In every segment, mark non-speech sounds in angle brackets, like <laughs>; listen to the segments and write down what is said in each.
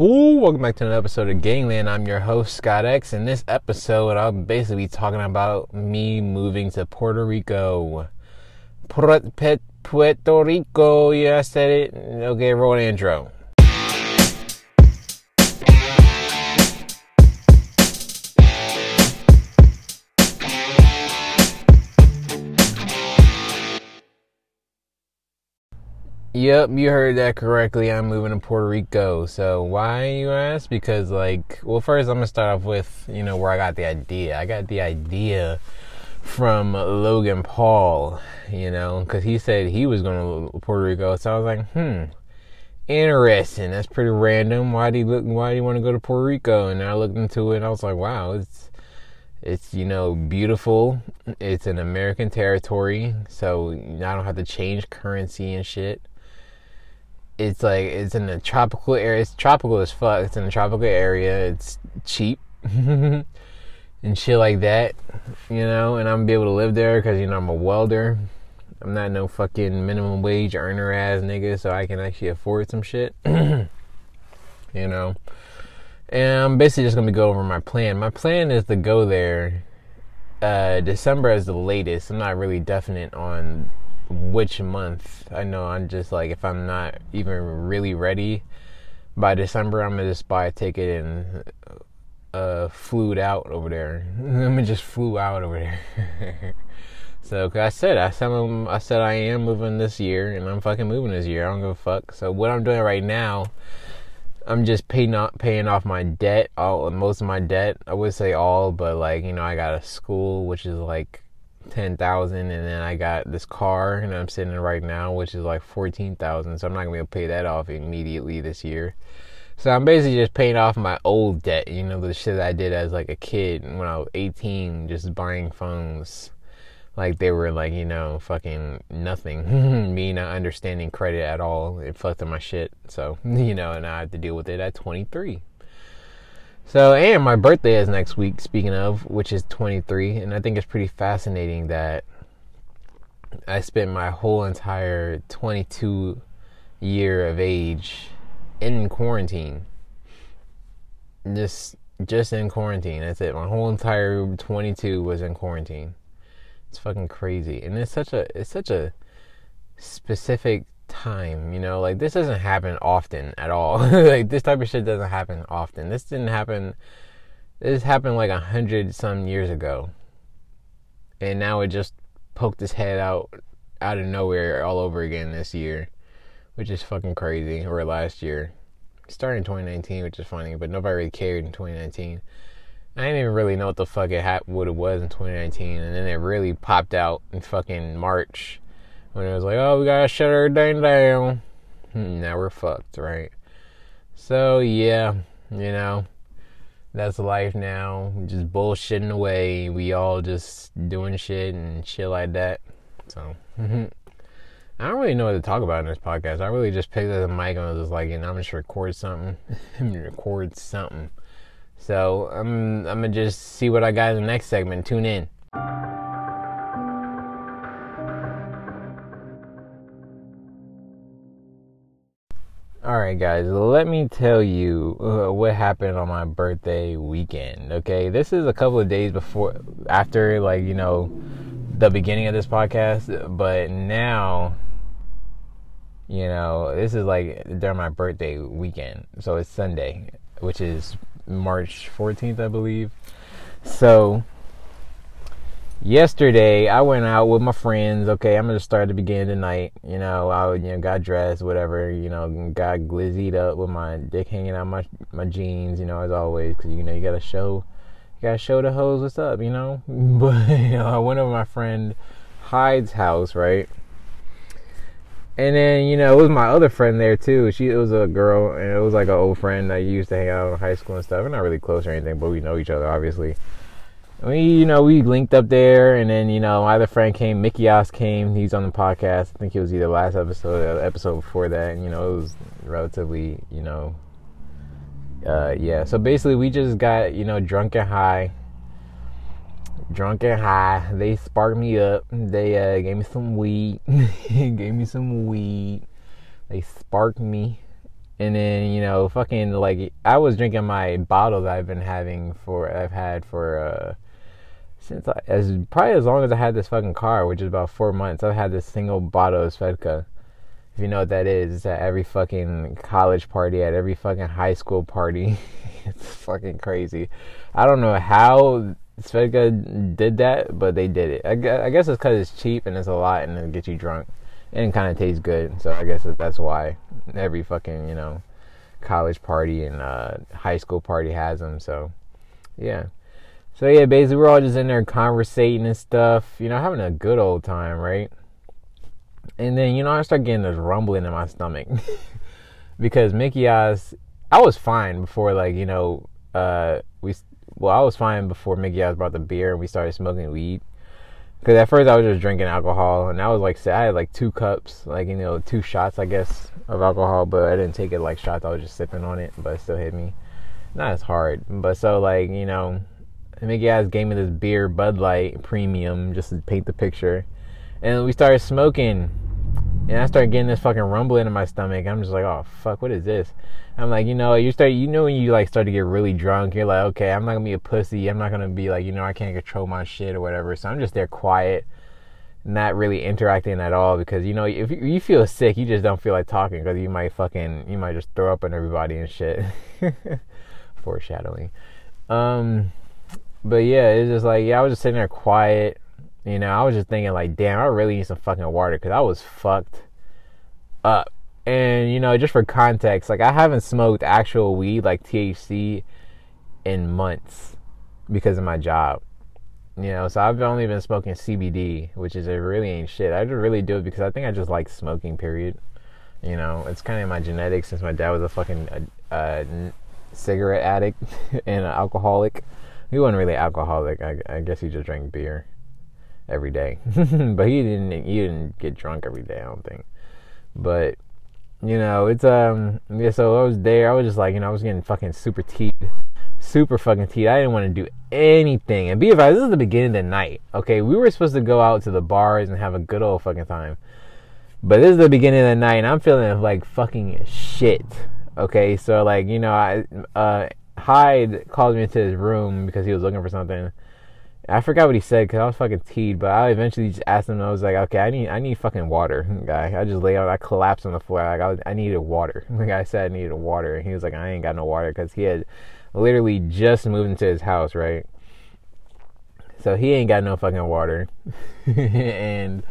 Ooh, welcome back to another episode of Gangland. I'm your host, Scott X. In this episode, I'll basically be talking about me moving to Puerto Rico. Puerto Rico, yeah, I said it. Okay, roll the intro. Yep, you heard that correctly. I'm moving to Puerto Rico. So why you ask? Because like, well, first I'm gonna start off with you know where I got the idea. I got the idea from Logan Paul, you know, because he said he was going to Puerto Rico. So I was like, hmm, interesting. That's pretty random. Why do you look? Why do you want to go to Puerto Rico? And I looked into it. and I was like, wow, it's it's you know beautiful. It's an American territory, so I don't have to change currency and shit it's like it's in a tropical area. It's tropical as fuck. It's in a tropical area. It's cheap <laughs> and shit like that, you know. And I'm gonna be able to live there because you know I'm a welder. I'm not no fucking minimum wage earner ass nigga, so I can actually afford some shit, <clears throat> you know. And I'm basically just gonna go over my plan. My plan is to go there. Uh, December is the latest. I'm not really definite on which month. I know I'm just like if I'm not even really ready by December, I'm gonna just buy a ticket and uh flew out over there. <laughs> I'm gonna just flew out over there. <laughs> so I said I said I'm, I said I am moving this year and I'm fucking moving this year. I don't give a fuck. So what I'm doing right now. I'm just paying off, paying off my debt, all most of my debt. I would say all, but like you know, I got a school which is like ten thousand, and then I got this car, and I'm sitting in right now, which is like fourteen thousand. So I'm not gonna be able to pay that off immediately this year. So I'm basically just paying off my old debt, you know, the shit I did as like a kid when I was 18, just buying phones like they were like you know fucking nothing <laughs> me not understanding credit at all it fucked up my shit so <laughs> you know and i had to deal with it at 23 so, and my birthday is next week, speaking of, which is 23. And I think it's pretty fascinating that I spent my whole entire 22 year of age in quarantine. Just just in quarantine. That's it. My whole entire 22 was in quarantine. It's fucking crazy. And it's such a it's such a specific time, you know, like this doesn't happen often at all. <laughs> like this type of shit doesn't happen often. This didn't happen this happened like a hundred some years ago. And now it just poked its head out out of nowhere all over again this year. Which is fucking crazy. Or last year. Starting in 2019, which is funny, but nobody really cared in 2019. I didn't even really know what the fuck it ha- what it was in 2019, and then it really popped out in fucking March when it was like, oh, we gotta shut everything down. Hmm, now we're fucked, right? So yeah, you know, that's life now. Just bullshitting away. We all just doing shit and shit like that. So I don't really know what to talk about in this podcast. I really just picked up the mic and I was just like, you know, I'm just record something. <laughs> i'm record something. So I'm I'm gonna just see what I got in the next segment. Tune in. Right, guys, let me tell you uh, what happened on my birthday weekend. Okay, this is a couple of days before, after, like, you know, the beginning of this podcast, but now, you know, this is like during my birthday weekend. So it's Sunday, which is March 14th, I believe. So, yesterday I went out with my friends. Okay, I'm gonna start at the beginning of the night. You know, I you know got dressed, whatever. You know, got glizzied up with my dick hanging out my my jeans. You know, as always, because you know you gotta show, you gotta show the hoes what's up. You know, <laughs> but you know, I went over my friend Hyde's house, right. And then you know it was my other friend there too. She it was a girl, and it was like an old friend that used to hang out in high school and stuff. We're not really close or anything, but we know each other obviously we you know we linked up there and then you know my other friend came Mikias came he's on the podcast. I think it was either last episode or the episode before that and you know it was relatively you know uh, yeah. So basically we just got you know drunk and high drunk and high. They sparked me up. They uh, gave me some weed. <laughs> Gave me some weed. They sparked me. And then, you know, fucking like I was drinking my bottle that I've been having for I've had for uh since I, as probably as long as I had this fucking car, which is about four months. I've had this single bottle of Svedka. If you know what that is, it's at every fucking college party, at every fucking high school party. <laughs> it's fucking crazy. I don't know how Svedka did that, but they did it. I guess it's because it's cheap and it's a lot and it gets you drunk and kind of tastes good. So I guess that's why every fucking you know college party and uh, high school party has them. So yeah. So yeah, basically we're all just in there conversating and stuff, you know, having a good old time, right? And then you know I start getting this rumbling in my stomach <laughs> because Mikias, I was fine before like you know uh, we well I was fine before Mikias brought the beer and we started smoking weed. Because at first I was just drinking alcohol, and I was like, I had like two cups, like you know, two shots, I guess, of alcohol, but I didn't take it like shots. I was just sipping on it, but it still hit me. Not as hard, but so like you know, Mikias gave me this beer, Bud Light Premium, just to paint the picture, and we started smoking, and I started getting this fucking rumbling in my stomach. I'm just like, oh fuck, what is this? I'm like, you know, you start, you know, when you like start to get really drunk, you're like, okay, I'm not gonna be a pussy. I'm not gonna be like, you know, I can't control my shit or whatever. So I'm just there quiet, not really interacting at all because you know, if you feel sick, you just don't feel like talking because you might fucking, you might just throw up on everybody and shit. <laughs> Foreshadowing. Um, but yeah, it's just like, yeah, I was just sitting there quiet. You know, I was just thinking like, damn, I really need some fucking water because I was fucked up and you know, just for context, like I haven't smoked actual weed like THC in months because of my job. You know, so I've only been smoking CBD, which is a really ain't shit. I just really do it because I think I just like smoking. Period. You know, it's kind of my genetics since my dad was a fucking uh, uh, cigarette addict <laughs> and an alcoholic. He wasn't really alcoholic. I, I guess he just drank beer every day, <laughs> but he didn't. He didn't get drunk every day. I don't think. But you know, it's um yeah, so I was there, I was just like, you know, I was getting fucking super teed. Super fucking teed. I didn't want to do anything. And be advised, this is the beginning of the night. Okay, we were supposed to go out to the bars and have a good old fucking time. But this is the beginning of the night and I'm feeling like fucking shit. Okay, so like, you know, I uh Hyde called me into his room because he was looking for something I forgot what he said because I was fucking teed, but I eventually just asked him. I was like, okay, I need, I need fucking water, <laughs> guy. I just lay out, I collapsed on the floor. Like I, was, I needed water. <laughs> The guy said I needed water, and he was like, I ain't got no water because he had literally just moved into his house, right? So he ain't got no fucking water, <laughs> and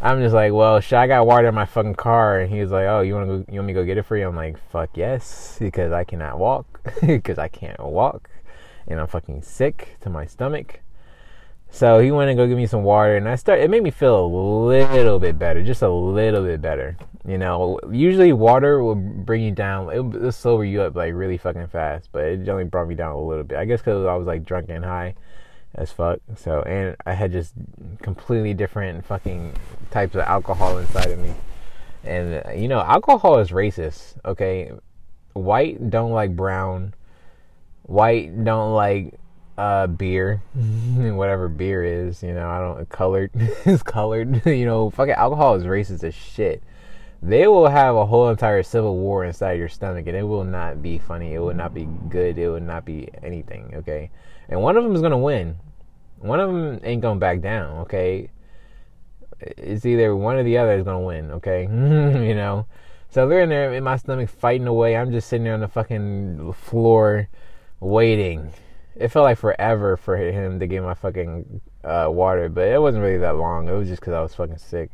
I'm just like, well, shit, I got water in my fucking car, and he was like, oh, you want to, you want me to go get it for you? I'm like, fuck yes, because I cannot walk, <laughs> because I can't walk, and I'm fucking sick to my stomach. So he went and go give me some water, and I start. It made me feel a little bit better, just a little bit better. You know, usually water will bring you down. It will sober you up like really fucking fast, but it only brought me down a little bit. I guess because I was like drunk and high as fuck. So and I had just completely different fucking types of alcohol inside of me. And uh, you know, alcohol is racist. Okay, white don't like brown. White don't like uh, beer, <laughs> whatever beer is, you know, I don't colored <laughs> is colored, <laughs> you know, fucking alcohol is racist as shit. They will have a whole entire civil war inside your stomach, and it will not be funny. It will not be good. It will not be anything. Okay, and one of them is gonna win. One of them ain't gonna back down. Okay, it's either one or the other is gonna win. Okay, <laughs> you know. So they're in there in my stomach fighting away. I'm just sitting there on the fucking floor waiting it felt like forever for him to get my fucking uh, water, but it wasn't really that long. It was just because I was fucking sick.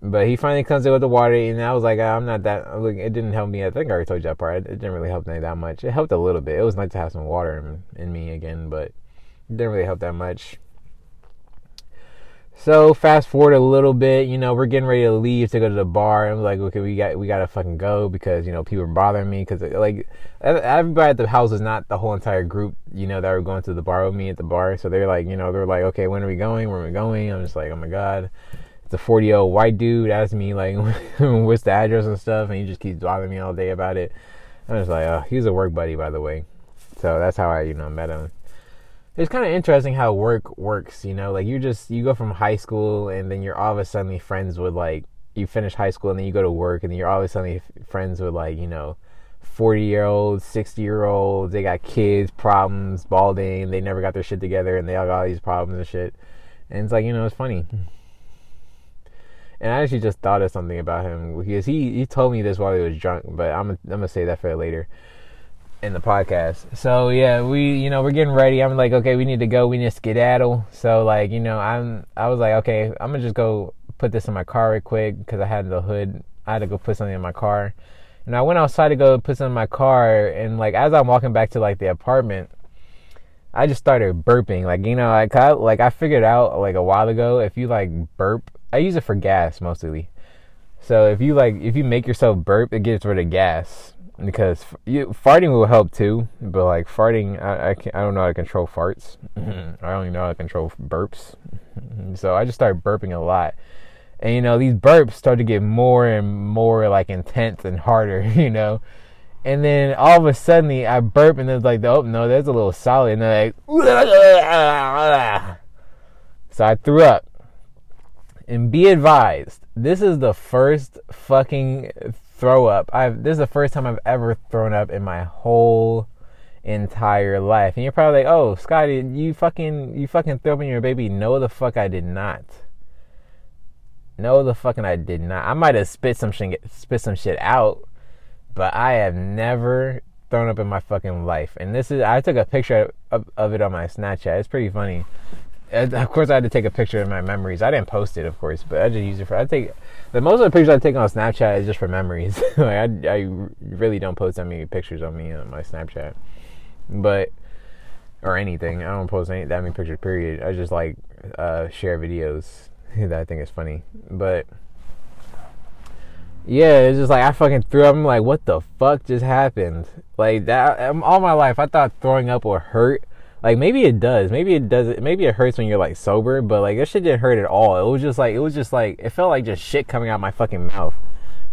But he finally comes in with the water, and I was like, I'm not that. Like, it didn't help me. I think I already told you that part. It didn't really help me that much. It helped a little bit. It was nice to have some water in, in me again, but didn't really help that much. So fast forward a little bit, you know, we're getting ready to leave to go to the bar. I'm like, okay, we got we gotta fucking go because you know people are bothering me because like everybody at the house is not the whole entire group, you know, that were going to the bar with me at the bar. So they're like, you know, they're like, okay, when are we going? Where are we going? I'm just like, oh my god, it's a 40 year old white dude asking me like, <laughs> what's the address and stuff, and he just keeps bothering me all day about it. I'm just like, oh, he's a work buddy by the way. So that's how I, you know, met him it's kind of interesting how work works, you know, like you just you go from high school and then you're all of a sudden friends with like you finish high school and then you go to work and then you're always suddenly friends with like you know 40 year olds 60 year olds they got kids problems balding they never got their shit together and they all got all these problems and shit. And it's like you know it's funny. And I actually just thought of something about him because he, he told me this while he was drunk, but I'm I'm gonna say that for later in the podcast. So yeah, we you know we're getting ready. I'm like, okay, we need to go. We need to skedaddle. So like you know I'm I was like, okay, I'm gonna just go put this in my car real quick because I had the hood. I had to go put something in my car, and I went outside to go put something in my car. And like as I'm walking back to like the apartment, I just started burping. Like you know, like I, like I figured out like a while ago if you like burp I use it for gas mostly. So if you like, if you make yourself burp, it gets rid of gas because you, farting will help too. But like farting, I I, can, I don't know how to control farts. <clears throat> I only know how to control burps. <laughs> so I just started burping a lot, and you know these burps start to get more and more like intense and harder. <laughs> You know. And then all of a sudden, I burp, and it's like, oh no, there's a little solid, and then like, <laughs> so I threw up and be advised, this is the first fucking throw up. I've this is the first time I've ever thrown up in my whole entire life. And you're probably like, "Oh, Scotty, you fucking you fucking threw up in your baby." No, the fuck I did not. No, the fucking I did not. I might have spit some shit, spit some shit out, but I have never thrown up in my fucking life. And this is I took a picture of, of it on my Snapchat. It's pretty funny of course, I had to take a picture of my memories. I didn't post it, of course, but I just use it for. I take the most of the pictures I take on Snapchat is just for memories. <laughs> like I, I really don't post that many pictures on me on my Snapchat, but or anything. I don't post any that many pictures. Period. I just like uh, share videos <laughs> that I think is funny, but. Yeah, it's just like I fucking threw up. I'm like, what the fuck just happened? Like that. All my life, I thought throwing up would hurt like maybe it does. Maybe it does. Maybe it hurts when you're like sober, but like that shit didn't hurt at all. It was just like it was just like it felt like just shit coming out my fucking mouth.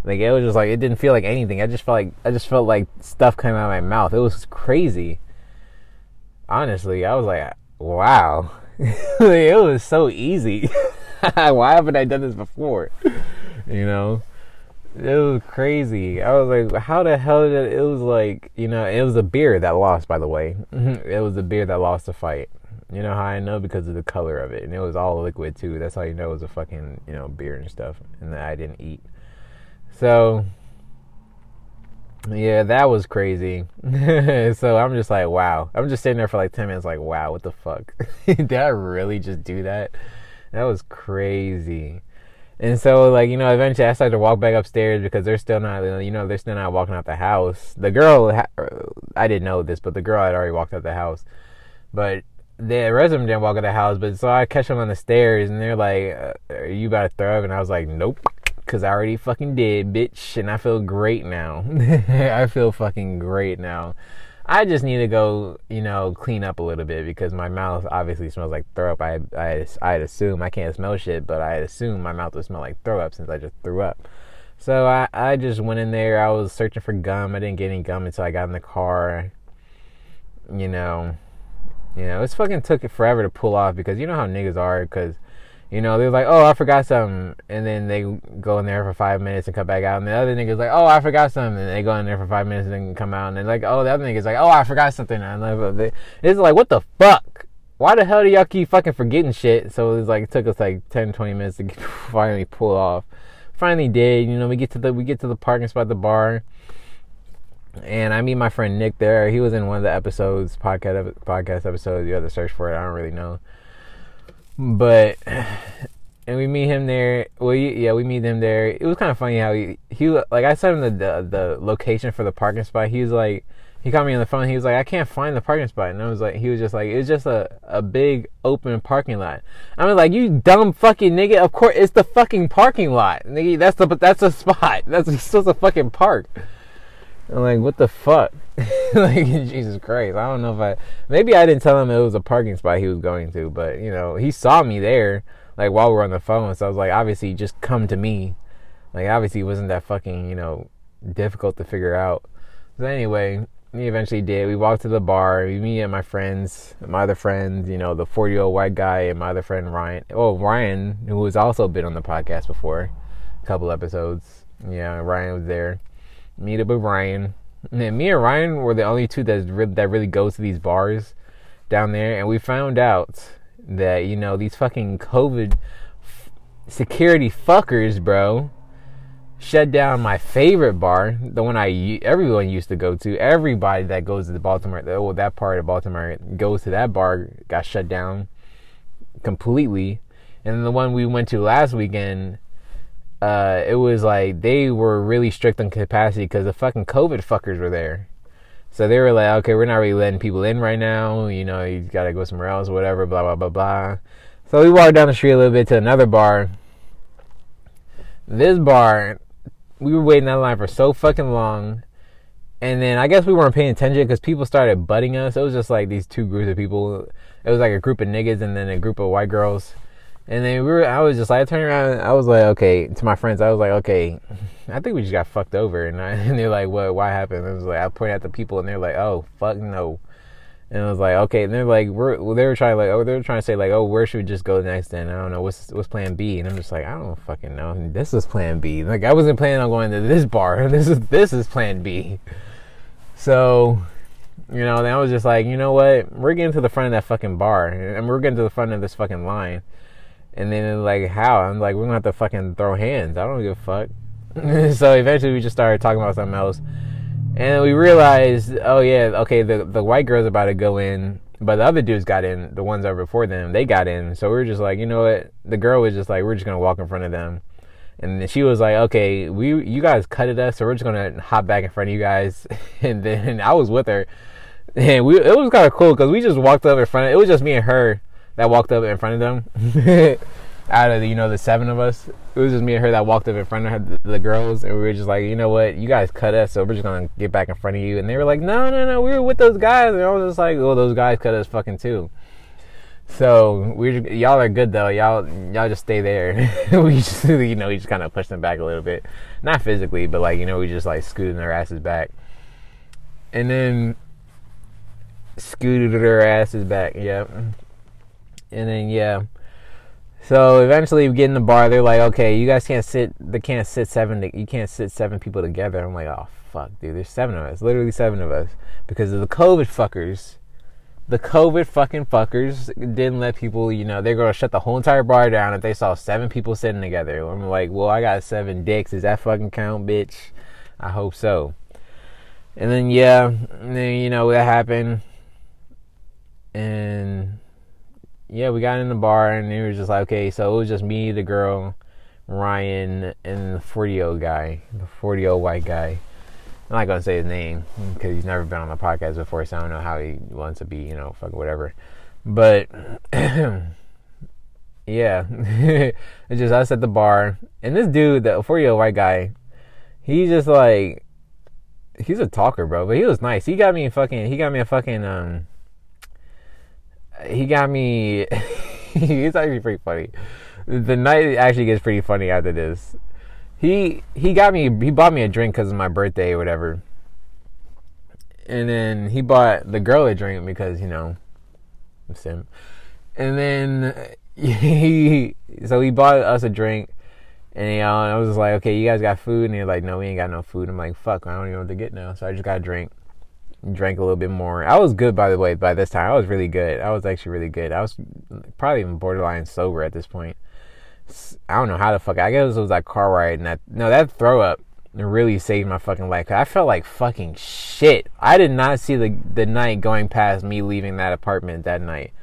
Like it was just like it didn't feel like anything. I just felt like I just felt like stuff coming out of my mouth. It was crazy. Honestly, I was like, wow. <laughs> it was so easy. <laughs> Why haven't I done this before? You know? It was crazy. I was like, how the hell did it? It was like, you know, it was a beer that lost, by the way. <laughs> it was a beer that lost the fight. You know how I know because of the color of it, and it was all liquid too. That's how you know it was a fucking you know beer and stuff, and that I didn't eat. So yeah, that was crazy. <laughs> so I'm just like, wow. I'm just sitting there for like ten minutes, like, wow, what the fuck? <laughs> Did I really just do that? That was crazy. And so, like, you know, eventually I started to walk back upstairs because they're still not, you know, they're still not walking out the house. The girl, I didn't know this, but the girl had already walked out the house. But the rest of them didn't walk out the house. But so I catch them on the stairs and they're like, uh, Are you about to throw up? And I was like, Nope. Because I already fucking did, bitch. And I feel great now. <laughs> I feel fucking great now. I just need to go, you know, clean up a little bit because my mouth obviously smells like throw up. I I I'd assume I can't smell shit, but I'd assume my mouth would smell like throw up since I just threw up. So I I just went in there. I was searching for gum. I didn't get any gum until I got in the car. You know, you know, it's fucking took it forever to pull off because you know how niggas are because you know, they're like, oh, I forgot something. And then they go in there for five minutes and come back out. And the other nigga's like, oh, I forgot something. And they go in there for five minutes and then come out. And they're like, oh, the other nigga's like, oh, I forgot something. And it's like, what the fuck? Why the hell do y'all keep fucking forgetting shit? So it's like, it took us like 10, 20 minutes to <laughs> finally pull off. Finally did. You know, we get to the, we get to the parking spot, the bar. And I meet my friend Nick there. He was in one of the episodes, podcast, podcast episodes. You have to search for it. I don't really know but and we meet him there. Well, yeah, we meet him there. It was kind of funny how he he like I sent him the, the the location for the parking spot. He was like he called me on the phone. He was like, I can't find the parking spot, and I was like, he was just like, it's just a a big open parking lot. I was like, you dumb fucking nigga. Of course, it's the fucking parking lot, nigga. That's the that's a spot. <laughs> That's just a fucking park. I'm like, what the fuck? <laughs> like, Jesus Christ. I don't know if I. Maybe I didn't tell him it was a parking spot he was going to, but, you know, he saw me there, like, while we were on the phone. So I was like, obviously, just come to me. Like, obviously, it wasn't that fucking, you know, difficult to figure out. So, anyway, we eventually did. We walked to the bar. Me and my friends, my other friends, you know, the 40 year old white guy and my other friend, Ryan. Oh, Ryan, who has also been on the podcast before a couple episodes. Yeah, Ryan was there. Meet up with Ryan. And me and Ryan were the only two that really, that really goes to these bars down there, and we found out that you know these fucking COVID f- security fuckers, bro, shut down my favorite bar, the one I everyone used to go to. Everybody that goes to the Baltimore, well, that part of Baltimore goes to that bar got shut down completely. And the one we went to last weekend, uh, it was like they were really strict on capacity because the fucking COVID fuckers were there. So they were like, okay, we're not really letting people in right now. You know, you gotta go somewhere else, whatever, blah, blah, blah, blah. So we walked down the street a little bit to another bar. This bar, we were waiting in line for so fucking long. And then I guess we weren't paying attention because people started butting us. It was just like these two groups of people. It was like a group of niggas and then a group of white girls. And then we were, I was just like, I turned around, I was like, okay, to my friends, I was like, okay, <laughs> I think we just got fucked over. And, I, <laughs> and they're like, what, why happened? And I was like, I pointed at the people and they're like, oh, fuck no. And I was like, okay. And they're like, we're, well, they were trying like, oh, they were trying to say like, oh, where should we just go next? Then I don't know, what's, what's plan B? And I'm just like, I don't fucking know. And this is plan B. Like, I wasn't planning on going to this bar. <laughs> This is, this is plan B. So, you know, then I was just like, you know what? We're getting to the front of that fucking bar and we're getting to the front of this fucking line. And then like, how? I'm like, we're gonna have to fucking throw hands. I don't give a fuck. <laughs> so eventually we just started talking about something else. And we realized, oh yeah, okay, the the white girl's about to go in, but the other dudes got in, the ones were before them, they got in. So we were just like, you know what? The girl was just like, we're just gonna walk in front of them. And she was like, okay, we you guys cutted us, so we're just gonna hop back in front of you guys. <laughs> and then I was with her. And we it was kind of cool because we just walked up in front of it was just me and her that walked up in front of them. <laughs> Out of the, you know the seven of us, it was just me and her that walked up in front of her, the, the girls, and we were just like, you know what, you guys cut us, so we're just gonna get back in front of you. And they were like, no, no, no, we were with those guys, and I was just like, oh, those guys cut us fucking too. So we y'all are good though. Y'all y'all just stay there. <laughs> we just you know we just kind of pushed them back a little bit, not physically, but like you know we just like scooted their asses back, and then scooted their asses back. Yep. And then yeah. So eventually we get in the bar. They're like, okay, you guys can't sit. They can't sit seven. You can't sit seven people together. I'm like, oh fuck, dude. There's seven of us. Literally seven of us because of the COVID fuckers. The COVID fucking fuckers didn't let people. You know, they're gonna shut the whole entire bar down if they saw seven people sitting together. I'm like, well, I got seven dicks. Does that fucking count, bitch? I hope so. And then yeah, and then you know that happened, and yeah, we got in the bar and it was just like, okay, so it was just me, the girl, Ryan, and the 40 year old guy, the 40 year old white guy. I'm not gonna say his name because he's never been on the podcast before, so I don't know how he wants to be, you know, fuck whatever. But <clears throat> yeah, <laughs> it's just us at the bar, and this dude, the 40 year old white guy, he's just like, he's a talker, bro. But he was nice. He got me fucking. He got me a fucking um he got me. <laughs> it's actually pretty funny. The night actually gets pretty funny after this. He he got me. He bought me a drink because of my birthday or whatever. And then he bought the girl a drink because you know, sim. And then <laughs> he so he bought us a drink. And you know, I was like, okay, you guys got food? And they're like, no, we ain't got no food. I'm like, fuck, I don't even know what to get now. So I just got a drink drank a little bit more. I was good by the way by this time. I was really good. I was actually really good. I was probably even borderline sober at this point. I don't know how the fuck. I guess it was that car ride and that no that throw up really saved my fucking life. I felt like fucking shit. I did not see the the night going past me leaving that apartment that night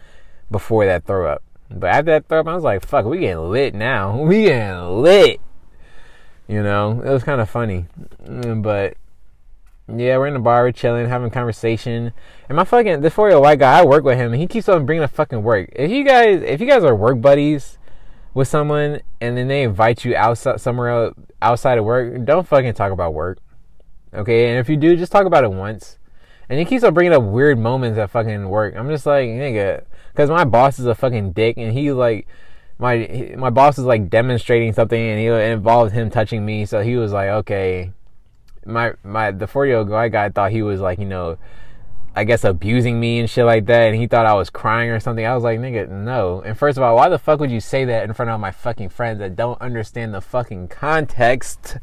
before that throw up. But after that throw up, I was like, fuck, we getting lit now. <laughs> We getting lit. You know, it was kind of funny, mm, but yeah, we're in the bar, we're chilling, having conversation. And my fucking this four year old white guy, I work with him, and he keeps on bringing up fucking work. If you guys, if you guys are work buddies with someone, and then they invite you outside somewhere outside of work, don't fucking talk about work. Okay, and if you do, just talk about it once. And he keeps on bringing up weird moments at fucking work. I'm just like, nigga, because my boss is a fucking dick, and he like, my my boss is like demonstrating something, and he involved him touching me. So he was like, okay, my my the four year old guy guy thought he was like you know I guess abusing me and shit like that, and he thought I was crying or something. I was like, nigga, no. And first of all, why the fuck would you say that in front of my fucking friends that don't understand the fucking context?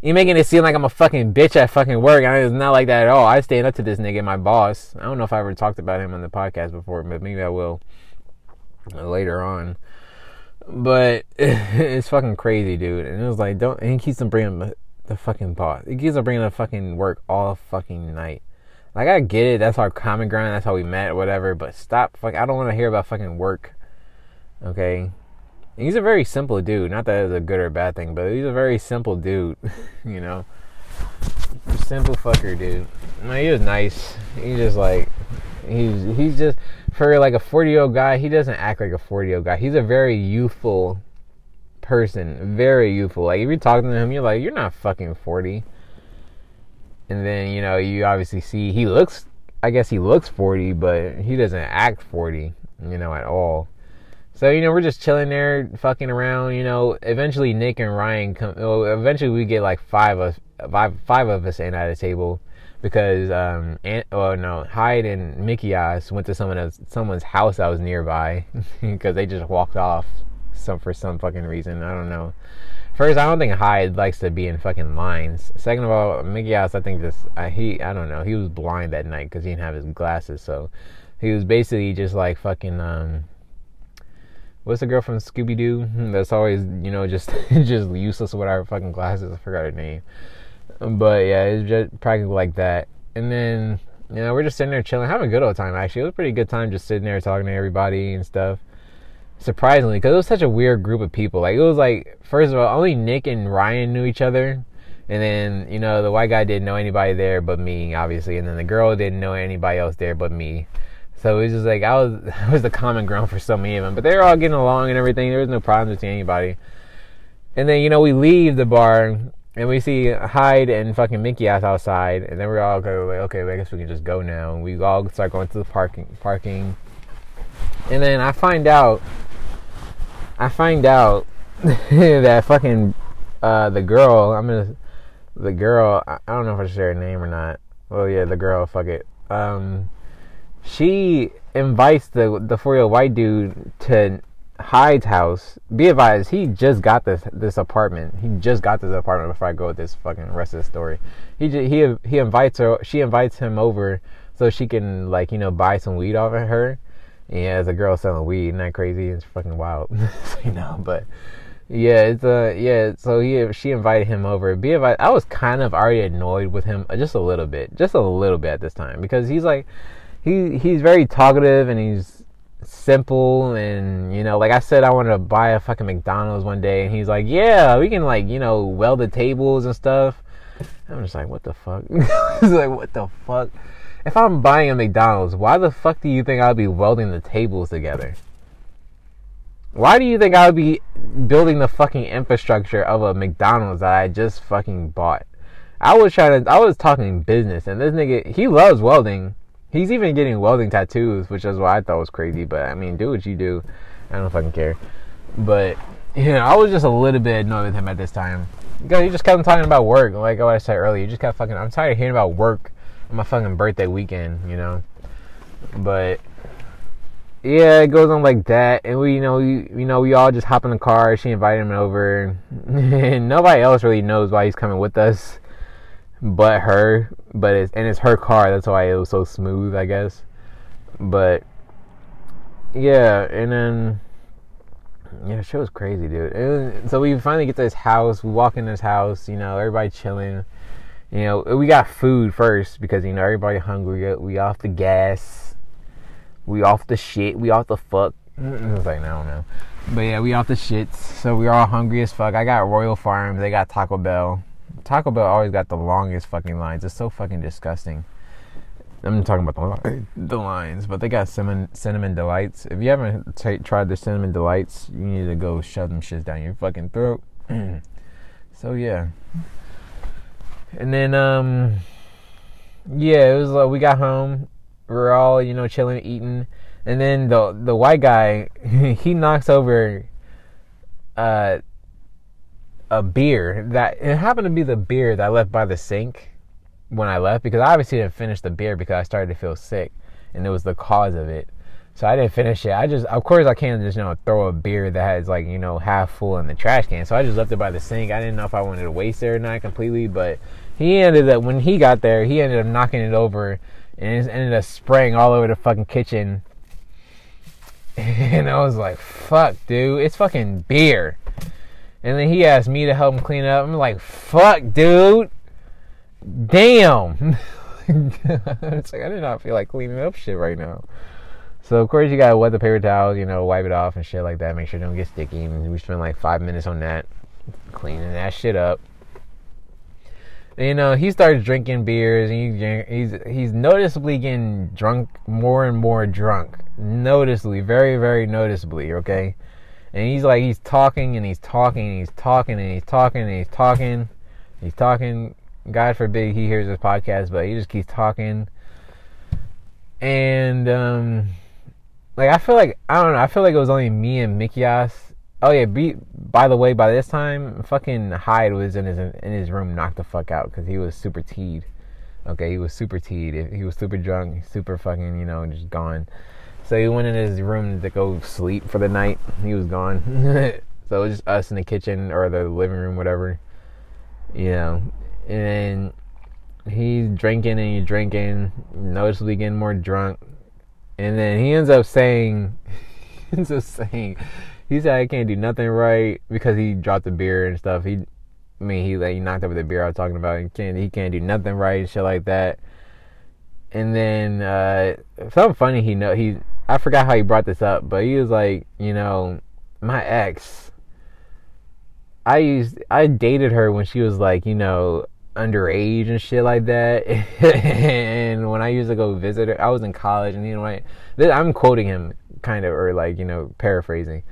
You making it seem like I'm a fucking bitch at fucking work. Mean, it's not like that at all. I stand up to this nigga, my boss. I don't know if I ever talked about him on the podcast before, but maybe I will later on. But <laughs> it's fucking crazy, dude. And it was like, don't. And he keeps on bringing the, fucking boss. He keeps on bringing the fucking work all fucking night. Like I get it, that's our common ground, that's how we met, whatever. But stop, fuck. I don't want to hear about fucking work. Okay, he's a very simple dude. Not that it's a good or bad thing, but he's a very simple dude. <laughs> you know, simple fucker, dude. No, he was nice. He just like he's he's just for like a forty year old guy. He doesn't act like a forty year old guy. He's a very youthful person, very youthful. Like if you're talking to him, you're like, you're not fucking forty. And then you know you obviously see he looks i guess he looks 40 but he doesn't act 40 you know at all. So you know we're just chilling there fucking around you know. Eventually nick and ryan come well, eventually we get like five of five five of us in at a table because um and, oh no hyde and Mikias went to someone someone's house that was nearby <laughs> because they just walked off some for some fucking reason i don't know First, I don't think Hyde likes to be in fucking lines. Second of all, Mickey Mouse, I think just he, I don't know, he was blind that night because he didn't have his glasses, so he was basically just like fucking um, what's the girl from Scooby Doo <laughs> that's always you know just <laughs> just useless without fucking glasses? I forgot her name, but yeah, it's just practically like that. And then you know we're just sitting there chilling, having a good old time. Actually, it was a pretty good time just sitting there talking to everybody and stuff surprisingly, because it was such a weird group of people. Like it was like first of all, only Nick and Ryan knew each other, and then you know the white guy didn't know anybody there but me, obviously, and then the girl didn't know anybody else there but me. So it was just like I was <laughs> was the common ground for so many of them, but they were all getting along and everything. There was no problems with anybody. And then you know we leave the bar and we see Hyde and fucking Mickey ass outside, and then we're all go like, okay, well, I guess we can just go now. And we all start going to the parking parking, and then I find out I find out <laughs> that fucking uh, the girl. I'm gonna the girl. I don't know if I should share her name or not. Well, yeah, the girl. Fuck it. Um, she invites the the four year old white dude to Hyde's house. Be advised, he just got this this apartment. He just got this apartment before I go with this fucking rest of the story. He just, he he invites her. She invites him over so she can like you know buy some weed off of her yeah, as a girl selling weed, isn't that crazy? It's fucking wild, <laughs> you know. But yeah, it's uh yeah. So he she invited him over. Be invited. I was kind of already annoyed with him uh, just a little bit, just a little bit at this time because he's like he he's very talkative and he's simple and you know like I said I wanted to buy a fucking McDonald's one day and he's like yeah we can like you know weld the tables and stuff. I'm just like what the fuck? <laughs> He's like what the fuck? If I'm buying a McDonald's, why the fuck do you think I'd be welding the tables together? Why do you think I would be building the fucking infrastructure of a McDonald's that I just fucking bought? I was trying to, I was talking business, and this nigga, he loves welding. He's even getting welding tattoos, which is what I thought was crazy. But I mean, do what you do. I don't fucking care. But you know, I was just a little bit annoyed with him at this time because he just kept talking about work. Like what I said earlier, you just kept fucking. I'm tired of hearing about work my fucking birthday weekend, you know. But yeah, it goes on like that, and we, you know, we, you know, we all just hop in the car. She invited him over, and <laughs> nobody else really knows why he's coming with us, but her. But it's and it's her car. That's why it was so smooth, I guess. But yeah, and then yeah, show was crazy, dude. So we finally get to his house. We walk in his house. You know, everybody chilling you know, we got food first because you know everybody hungry. We off the gas, we off the shit, we off the fuck. It was like I don't know, but yeah, we off the shits. So we all hungry as fuck. I got Royal Farms. They got Taco Bell. Taco Bell always got the longest fucking lines. It's so fucking disgusting. I'm talking about the the lines, but they got cinnamon cinnamon delights. If you haven't t- tried the cinnamon delights, you need to go shove them shits down your fucking throat. <clears throat> so yeah, and then, um, yeah, it was like we got home. We are all, you know, chilling, eating. And then the the white guy, <laughs> he knocks over uh, a beer that it happened to be the beer that I left by the sink. when I left because I obviously didn't finish the beer because I started to feel sick, and it was the cause of it. So I didn't finish it. I just, of course, I can't just you know throw a beer that has like you know half full in the trash can. So I just left it by the sink. I didn't know if I wanted to waste it or not completely, but he ended up when he got there, he ended up knocking it over and it ended up spraying all over the fucking kitchen. <laughs> And I was like, "Fuck, dude, it's fucking beer." And then he asked me to help him clean up. I'm like, "Fuck, dude." Damn. <laughs> it's like I did not feel like cleaning up shit right now. So of course you gotta wet the paper towels, you know, wipe it off and shit like that. Make sure it don't get sticky. And we spent like five minutes on that, cleaning that shit up. You know, he starts drinking beers, and he, he's he's noticeably getting drunk, more and more drunk, noticeably, very very noticeably. Okay, and he's like he's talking and he's talking and he's talking and he's talking and he's talking, he's talking. God forbid he hears this podcast, but he just keeps talking. And um like I feel like I don't know. I feel like it was only me and Mikias. Oh yeah. Be, by the way, by this time, fucking Hyde was in his in his room, knocked the fuck out because he was super teed. Okay, he was super teed. He was super drunk, super fucking, you know, just gone. So he went in his room to go sleep for the night. He was gone. <laughs> so it was just us in the kitchen or the living room, whatever. You know, and he's drinking and he's drinking, noticeably getting more drunk and then he ends up saying, <laughs> he ends up saying, he said I can't do nothing right because he dropped the beer and stuff. He, I mean, he like he knocked over the beer I was talking about. He can't, he can't do nothing right and shit like that. And then uh, something funny he know he I forgot how he brought this up, but he was like, you know, my ex. I used I dated her when she was like, you know, underage and shit like that. <laughs> and when I used to go visit her, I was in college, and you know, I'm quoting him kind of, or like you know, paraphrasing.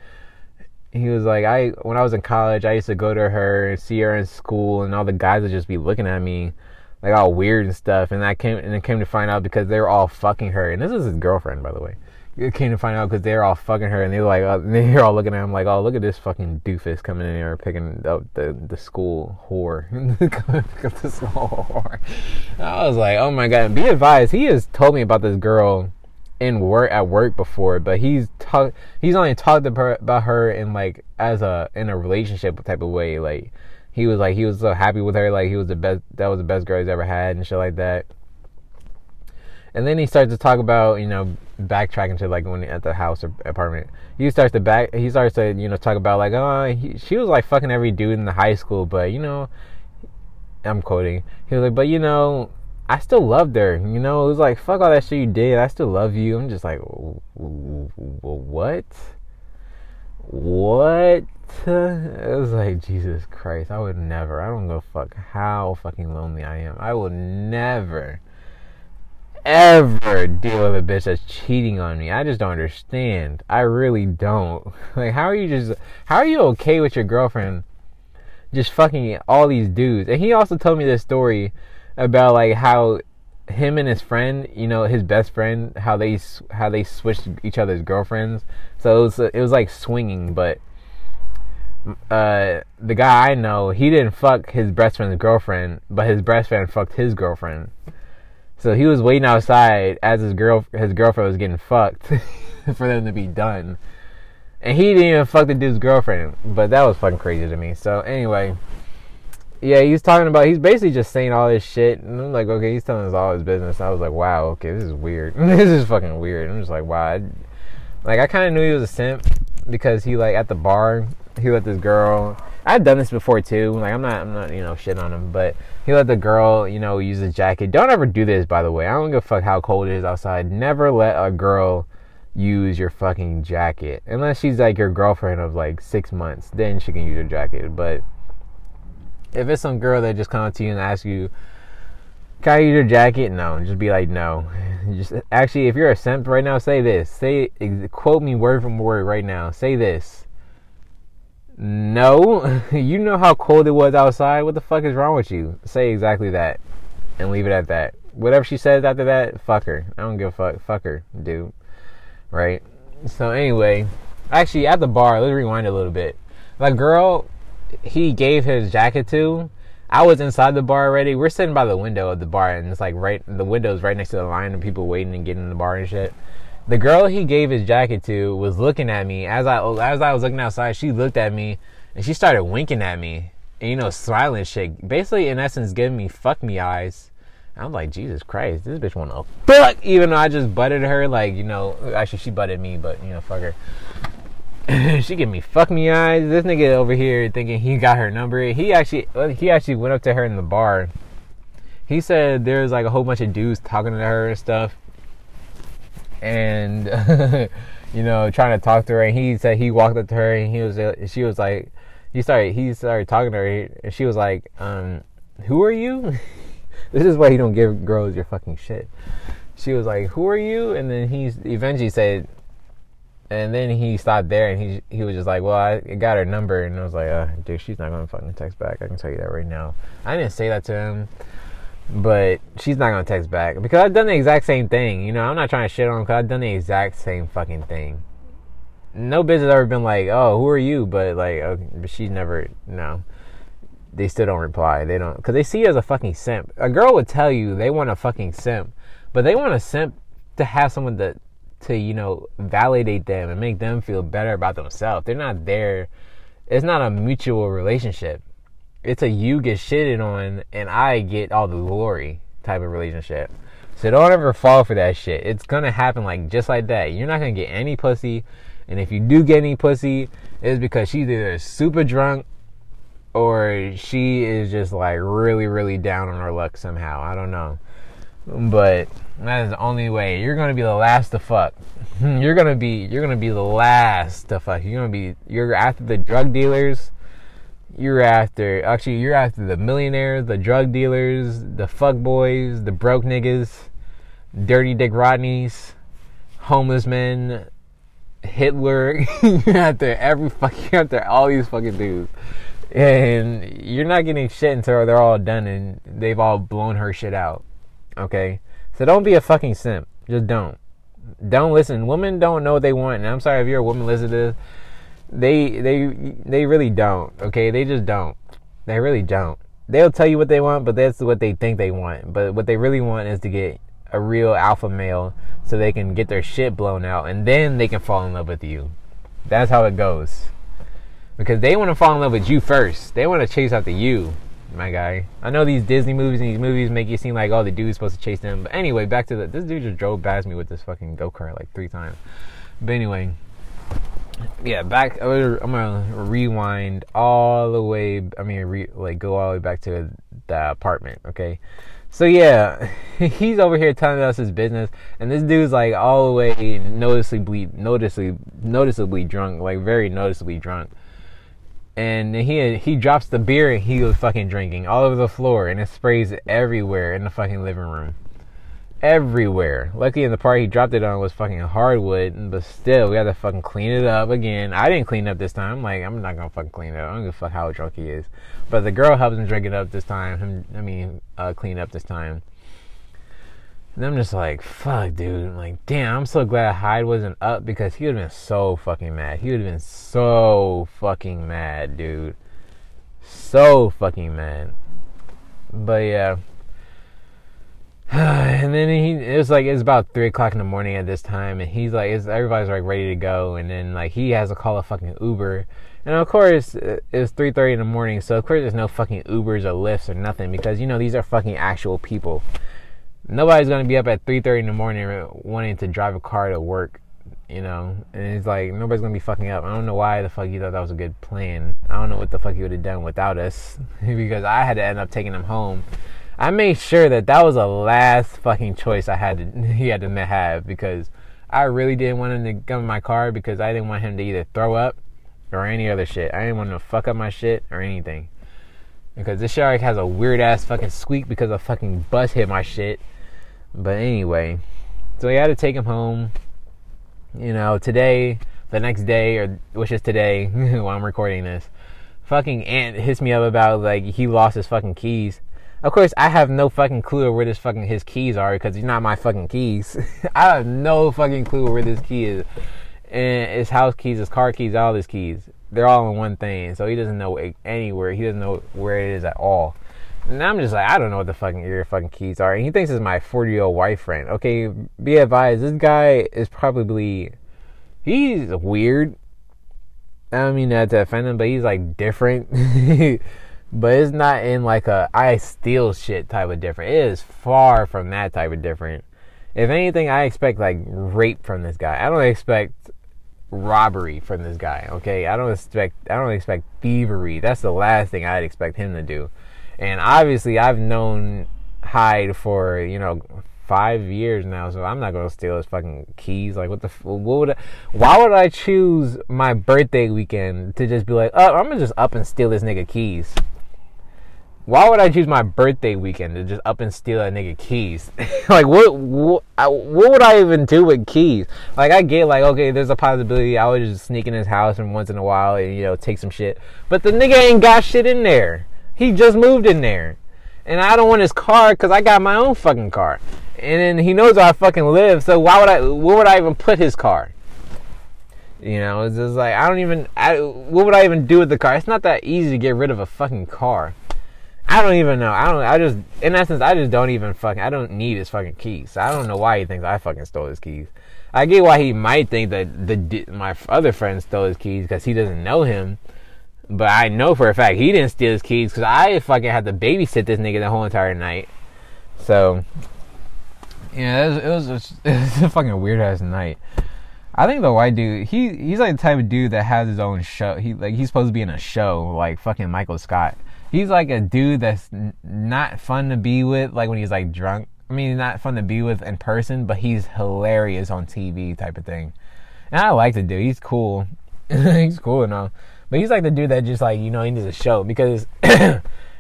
He was like, I when I was in college, I used to go to her and see her in school, and all the guys would just be looking at me like all weird and stuff. And I came and it came to find out because they were all fucking her, and this is his girlfriend, by the way it came to find out because they were all fucking her and they're like, uh, <laughs> they're all looking at him like, oh, look at this fucking doofus coming in here picking up the, the school whore. <laughs> the school whore. I was like, oh my god. Be advised, he has told me about this girl in work at work before, but he's talked, he's only talked about her in like as a in a relationship type of way. Like he was like he was so happy with her, like he was the best, that was the best girl he's ever had and shit like that. And then he starts to talk about, you know, backtracking to like when at the house or apartment. He starts to back. He starts to, you know, talk about like, oh, he, she was like fucking every dude in the high school, but you know, I'm quoting. He was like, but you know, I still loved her. You know, it was like, fuck all that shit you did. I still love you. I'm just like, what? What? <laughs> It was like, Jesus Christ. I would never. I don't go fuck how fucking lonely I am. I will never ever deal with a bitch that's cheating on me. I just don't understand. I really don't. <laughs> Like, how are you just, how are you okay with your girlfriend just fucking all these dudes? And he also told me this story about like how him and his friend, you know, his best friend, how they how they switched each other's girlfriends. So it was it was like swinging, but uh, the guy I know, he didn't fuck his best friend's girlfriend, but his best friend fucked his girlfriend. So he was waiting outside as his girl his girlfriend was getting fucked <laughs> for them to be done. And he didn't even fuck the dude's girlfriend. But that was fucking crazy to me. So anyway. Yeah, he's talking about he's basically just saying all this shit. And I'm like, okay, he's telling us all his business. I was like, wow, okay, this is weird. <laughs> this is fucking weird. I'm just like, wow. I, like I kinda knew he was a simp because he like at the bar he let this girl I've done this before too. Like I'm not, I'm not, you know, shit on him, but he let the girl, you know, use his jacket. Don't ever do this, by the way. I don't give a fuck how cold it is outside. Never let a girl use your fucking jacket unless she's like your girlfriend of like six months. Then she can use your jacket. But if it's some girl that just comes up to you and asks you, "Can I use your jacket?" No, just be like, "No." <laughs> Just actually, if you're a simp right now, say this. Say quote me word from word right now. Say this no, <laughs> you know how cold it was outside. What the fuck is wrong with you? Say exactly that and leave it at that. Whatever she says after that, fuck her. I don't give a fuck. Fuck her, dude. Right? So, anyway, actually, at the bar, let's rewind a little bit. The girl he gave his jacket to, I was inside the bar already. We're sitting by the window of the bar, and it's like right the window's right next to the line of people waiting and getting in the bar and shit. The girl he gave his jacket to was looking at me as I as I was looking outside. She looked at me and she started winking at me, and you know, smiling shit. Basically, in essence, giving me fuck me eyes. I'm like, Jesus Christ, this bitch wanna fuck. Even though I just butted her, like you know, actually she butted me, but you know, fuck her. <laughs> she give me fuck me eyes. This nigga over here thinking he got her number. He actually he actually went up to her in the bar. He said there's like a whole bunch of dudes talking to her and stuff. And <laughs> you know, trying to talk to her and he said he walked up to her and he was she was like he started he started talking to her and she was like, um, who are you? <laughs> this is why you don't give girls your fucking shit. She was like, "Who are you?" And then he eventually said, and then he stopped there and he he was just like, Well, I got her number and I was like, uh, dude, she's not gonna fucking text back. I can tell you that right now. I didn't say that to him. But she's not gonna text back because I've done the exact same thing. You know, I'm not trying to shit on him because I've done the exact same fucking thing. No bitch has ever been like, "Oh, who are you?" But like, okay, but she's never. No, they still don't reply. They don't because they see you as a fucking simp. A girl would tell you they want a fucking simp, but they want a simp to have someone that to you know validate them and make them feel better about themselves. They're not there. It's not a mutual relationship. It's a you get shitted on and I get all the glory type of relationship. So don't ever fall for that shit. It's gonna happen like just like that. You're not gonna get any pussy, and if you do get any pussy, it's because she's either super drunk or she is just like really, really down on her luck somehow. I don't know. But that is the only way. You're gonna be the last to fuck. <laughs> You're gonna be you're gonna be the last to fuck. You're gonna be you're after the drug dealers. You're after actually you're after the millionaires, the drug dealers, the fuck boys, the broke niggas, dirty dick Rodneys, homeless men, Hitler. <laughs> you're after every fuck you're after all these fucking dudes. And you're not getting shit until they're all done and they've all blown her shit out. Okay? So don't be a fucking simp. Just don't. Don't listen. Women don't know what they want. And I'm sorry if you're a woman listen to this. They they they really don't. Okay? They just don't. They really don't. They'll tell you what they want, but that's what they think they want. But what they really want is to get a real alpha male so they can get their shit blown out and then they can fall in love with you. That's how it goes. Because they want to fall in love with you first. They want to chase after you my guy. I know these Disney movies and these movies make you seem like oh the dude's supposed to chase them. But anyway, back to the this dude just drove past me with this fucking go kart like three times. But anyway, yeah, back. I'm gonna rewind all the way. I mean, re, like go all the way back to the apartment. Okay. So yeah, <laughs> he's over here telling us his business, and this dude's like all the way noticeably, noticeably, noticeably drunk, like very noticeably drunk and he he drops the beer and he was fucking drinking all over the floor and it sprays everywhere in the fucking living room. Everywhere. Luckily in the part he dropped it on was fucking hardwood but still we had to fucking clean it up again. I didn't clean up this time. I'm like i'm not gonna fucking clean it up. I don't give a fuck how drunk he is. But the girl helps him drink it up this time. Him i mean uh, clean up this time and I'm just like, fuck, dude. I'm like, damn, I'm so glad Hyde wasn't up because he would have been so fucking mad. He would have been so fucking mad, dude. So fucking mad. But yeah. <sighs> and then he, it was like, it's about 3 o'clock in the morning at this time. And he's like, it's, everybody's like ready to go. And then like, he has to call a fucking Uber. And of course, it's 3.30 in the morning. So of course, there's no fucking Ubers or Lyfts or nothing because, you know, these are fucking actual people nobody's gonna be up at 3:30 in the morning uh, wanting to drive a car to work, you know. And it's like nobody's gonna be fucking up. I don't know why the fuck you thought that was a good plan. I don't know what the fuck you would have done without us <laughs> because I had to end up taking him home. I made sure that that was the last fucking choice I had to <laughs> he had to have because I really didn't want him to come in my car because I didn't want him to either throw up or any other shit. I didn't want him to fuck up my shit or anything. Because this shark has a weird ass fucking squeak because a fucking bus hit my shit. But anyway, so we had to take him home. You know, today, the next day, or which is today <laughs> while I'm recording this, fucking Ant hits me up about like he lost his fucking keys. Of course, I have no fucking clue where this fucking his keys are because he's not my fucking keys. <laughs> I have no fucking clue where this key is. And his house keys, his car keys, all his keys. They're all in one thing. So he doesn't know anywhere. He doesn't know where it is at all. And I'm just like, I don't know what the fucking your fucking keys are. And he thinks it's my 40 year old wife friend. Okay, be advised, this guy is probably he's weird. I don't mean that to offend him, but he's like different. <laughs> but it's not in like a I steal shit type of different. It is far from that type of different. If anything, I expect like rape from this guy. I don't expect robbery from this guy. Okay, I don't expect I don't expect thievery. That's the last thing I'd expect him to do. And obviously, I've known Hyde for you know five years now, so I'm not gonna steal his fucking keys. Like, what the? What would? I, why would I choose my birthday weekend to just be like, oh, I'm gonna just up and steal this nigga keys? Why would I choose my birthday weekend to just up and steal a nigga keys? <laughs> like, what, what? What would I even do with keys? Like, I get like, okay, there's a possibility I would just sneak in his house and once in a while and you know take some shit, but the nigga ain't got shit in there. He just moved in there. And I don't want his car because I got my own fucking car. And then he knows where I fucking live, so why would I, where would I even put his car? You know, it's just like, I don't even, I, what would I even do with the car? It's not that easy to get rid of a fucking car. I don't even know. I don't, I just, in essence, I just don't even fucking, I don't need his fucking keys. I don't know why he thinks I fucking stole his keys. I get why he might think that the my other friend stole his keys because he doesn't know him. But I know for a fact he didn't steal his keys because I fucking had to babysit this nigga the whole entire night. So, yeah, it was, it was, it was <laughs> a fucking weird ass night. I think the white dude, he he's like the type of dude that has his own show. He like he's supposed to be in a show like fucking Michael Scott. He's like a dude that's n- not fun to be with, like when he's like drunk. I mean, not fun to be with in person, but he's hilarious on TV type of thing. And I like the dude. He's cool. <laughs> he's cool and all. But he's like the dude that just like you know he needs a show because <clears throat>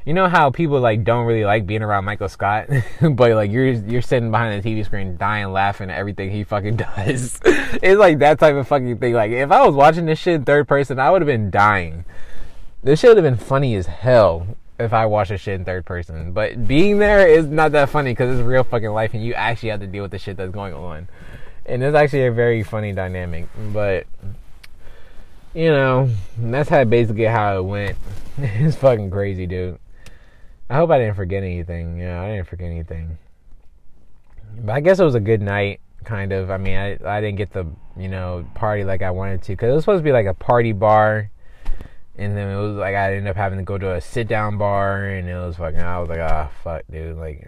you know how people like don't really like being around Michael Scott, <laughs> but like you're you're sitting behind the TV screen dying laughing at everything he fucking <laughs> does. it's like that type of fucking thing. Like if I was watching this shit in third person, I would have been dying. This shit would have been funny as hell if I watched this shit in third person. But being there is not that funny because it's real fucking life and you actually have to deal with the shit that's going on. And it's actually a very funny dynamic. But you know, that's how basically how it went. <laughs> it's fucking crazy, dude. I hope I didn't forget anything. Yeah, I didn't forget anything. But I guess it was a good night, kind of. I mean, I I didn't get the you know party like I wanted to because it was supposed to be like a party bar, and then it was like I ended up having to go to a sit down bar, and it was fucking. I was like, ah, oh, fuck, dude. Like,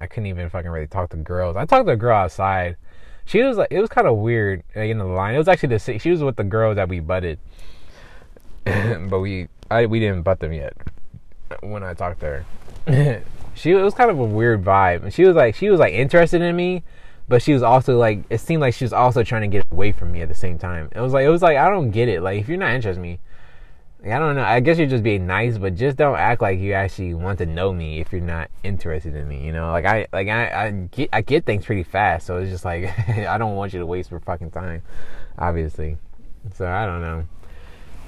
I couldn't even fucking really talk to girls. I talked to a girl outside she was like, it was kind of weird like, in the line. It was actually the she was with the girl that we butted, <clears throat> but we I we didn't butt them yet when I talked to her. <laughs> she it was kind of a weird vibe, and she was like she was like interested in me, but she was also like it seemed like she was also trying to get away from me at the same time. It was like it was like I don't get it. Like if you're not interested in me, I don't know. I guess you're just being nice, but just don't act like you actually want to know me if you're not interested in me. You know, like I like I, I get I get things pretty fast, so it's just like <laughs> I don't want you to waste your fucking time, obviously. So I don't know.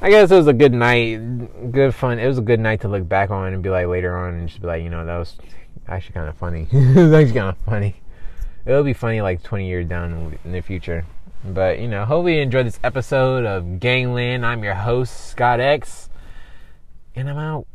I guess it was a good night, good fun. It was a good night to look back on and be like later on and just be like, you know, that was actually kind of funny. <laughs> it was kind of funny. It'll be funny like 20 years down in the future. But, you know, hopefully you enjoyed this episode of Gangland. I'm your host, Scott X, and I'm out.